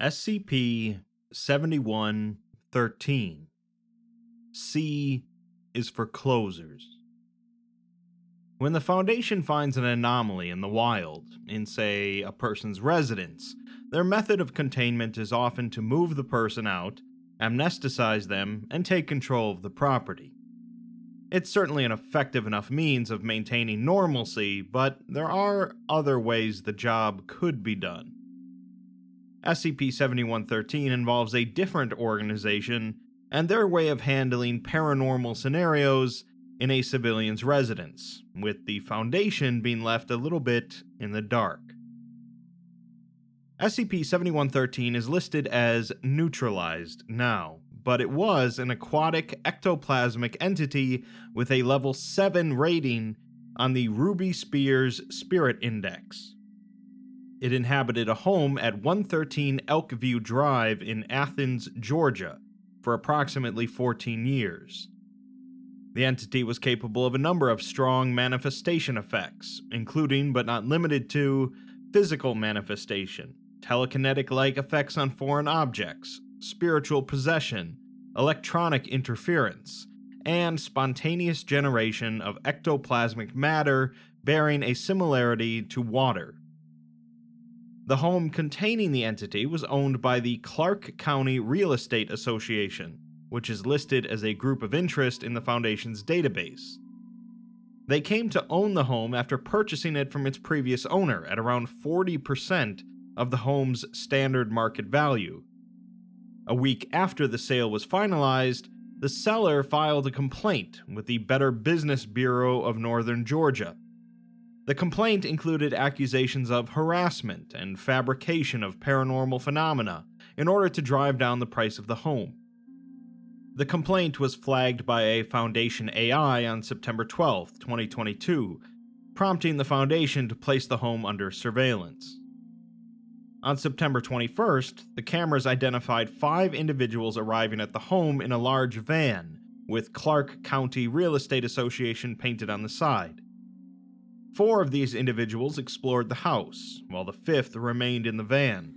SCP 7113. C is for closers. When the Foundation finds an anomaly in the wild, in, say, a person's residence, their method of containment is often to move the person out, amnesticize them, and take control of the property. It's certainly an effective enough means of maintaining normalcy, but there are other ways the job could be done. SCP 7113 involves a different organization and their way of handling paranormal scenarios in a civilian's residence, with the Foundation being left a little bit in the dark. SCP 7113 is listed as neutralized now, but it was an aquatic ectoplasmic entity with a level 7 rating on the Ruby Spears Spirit Index. It inhabited a home at 113 Elkview Drive in Athens, Georgia, for approximately 14 years. The entity was capable of a number of strong manifestation effects, including but not limited to physical manifestation, telekinetic like effects on foreign objects, spiritual possession, electronic interference, and spontaneous generation of ectoplasmic matter bearing a similarity to water. The home containing the entity was owned by the Clark County Real Estate Association, which is listed as a group of interest in the Foundation's database. They came to own the home after purchasing it from its previous owner at around 40% of the home's standard market value. A week after the sale was finalized, the seller filed a complaint with the Better Business Bureau of Northern Georgia the complaint included accusations of harassment and fabrication of paranormal phenomena in order to drive down the price of the home. The complaint was flagged by a Foundation AI on September 12, 2022, prompting the Foundation to place the home under surveillance. On September 21st, the cameras identified five individuals arriving at the home in a large van, with Clark County Real Estate Association painted on the side. Four of these individuals explored the house, while the fifth remained in the van.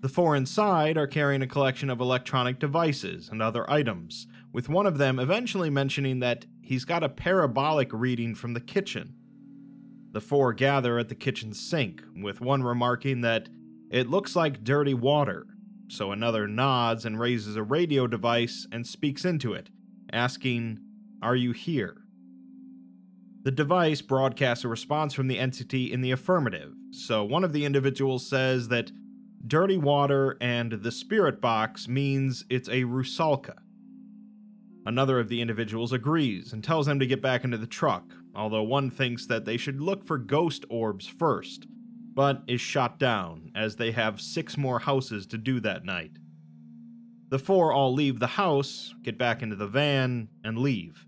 The four inside are carrying a collection of electronic devices and other items, with one of them eventually mentioning that he's got a parabolic reading from the kitchen. The four gather at the kitchen sink, with one remarking that it looks like dirty water, so another nods and raises a radio device and speaks into it, asking, Are you here? The device broadcasts a response from the entity in the affirmative, so one of the individuals says that dirty water and the spirit box means it's a Rusalka. Another of the individuals agrees and tells them to get back into the truck, although one thinks that they should look for ghost orbs first, but is shot down as they have six more houses to do that night. The four all leave the house, get back into the van, and leave.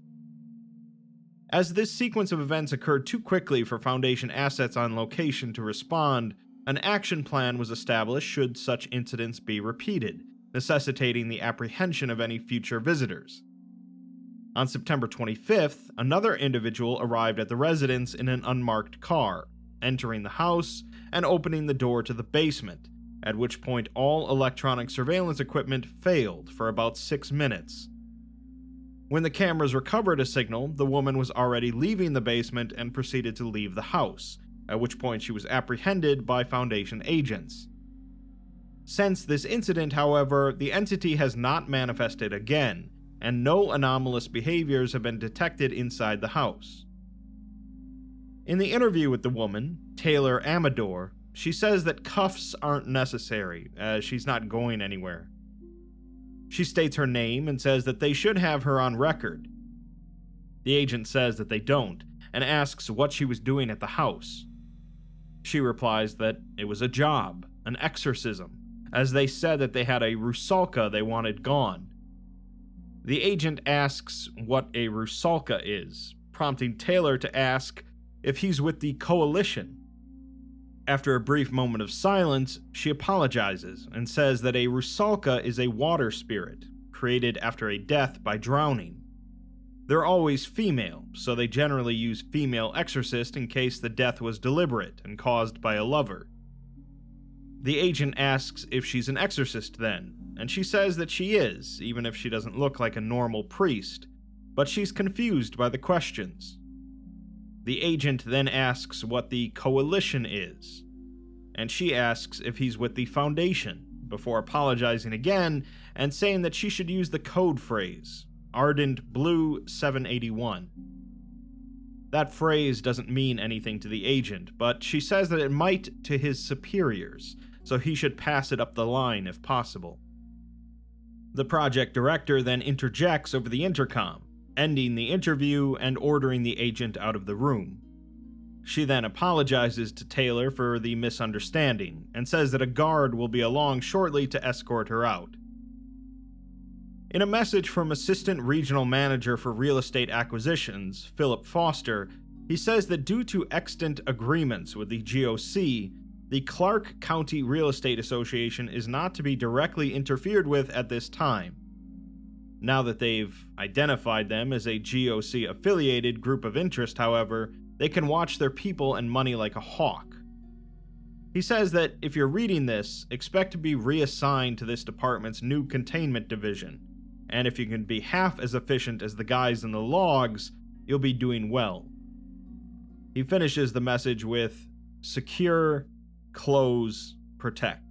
As this sequence of events occurred too quickly for Foundation assets on location to respond, an action plan was established should such incidents be repeated, necessitating the apprehension of any future visitors. On September 25th, another individual arrived at the residence in an unmarked car, entering the house and opening the door to the basement, at which point all electronic surveillance equipment failed for about six minutes, when the cameras recovered a signal, the woman was already leaving the basement and proceeded to leave the house, at which point she was apprehended by Foundation agents. Since this incident, however, the entity has not manifested again, and no anomalous behaviors have been detected inside the house. In the interview with the woman, Taylor Amador, she says that cuffs aren't necessary, as she's not going anywhere. She states her name and says that they should have her on record. The agent says that they don't and asks what she was doing at the house. She replies that it was a job, an exorcism, as they said that they had a Rusalka they wanted gone. The agent asks what a Rusalka is, prompting Taylor to ask if he's with the Coalition. After a brief moment of silence, she apologizes and says that a Rusalka is a water spirit, created after a death by drowning. They're always female, so they generally use female exorcist in case the death was deliberate and caused by a lover. The agent asks if she's an exorcist then, and she says that she is, even if she doesn't look like a normal priest, but she's confused by the questions. The agent then asks what the coalition is, and she asks if he's with the Foundation, before apologizing again and saying that she should use the code phrase, Ardent Blue 781. That phrase doesn't mean anything to the agent, but she says that it might to his superiors, so he should pass it up the line if possible. The project director then interjects over the intercom, ending the interview and ordering the agent out of the room. She then apologizes to Taylor for the misunderstanding and says that a guard will be along shortly to escort her out. In a message from Assistant Regional Manager for Real Estate Acquisitions, Philip Foster, he says that due to extant agreements with the GOC, the Clark County Real Estate Association is not to be directly interfered with at this time. Now that they've identified them as a GOC affiliated group of interest, however, they can watch their people and money like a hawk. He says that if you're reading this, expect to be reassigned to this department's new containment division, and if you can be half as efficient as the guys in the logs, you'll be doing well. He finishes the message with secure, close, protect.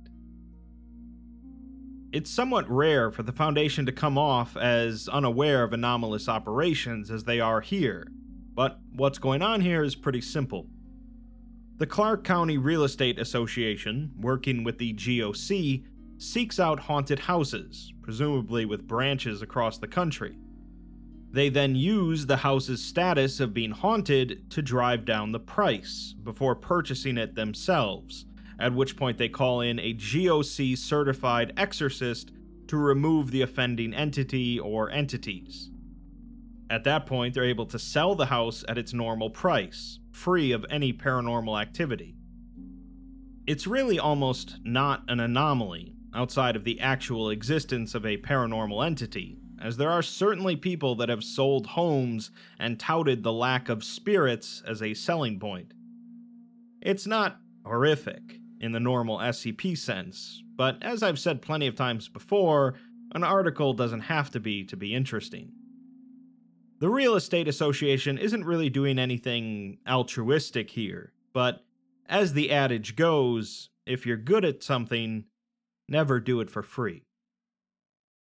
It's somewhat rare for the Foundation to come off as unaware of anomalous operations as they are here, but what's going on here is pretty simple. The Clark County Real Estate Association, working with the GOC, seeks out haunted houses, presumably with branches across the country. They then use the house's status of being haunted to drive down the price before purchasing it themselves, at which point they call in a GOC certified exorcist to remove the offending entity or entities. At that point, they're able to sell the house at its normal price, free of any paranormal activity. It's really almost not an anomaly outside of the actual existence of a paranormal entity, as there are certainly people that have sold homes and touted the lack of spirits as a selling point. It's not horrific in the normal SCP sense, but as I've said plenty of times before, an article doesn't have to be to be interesting. The Real Estate Association isn't really doing anything altruistic here, but as the adage goes, if you're good at something, never do it for free.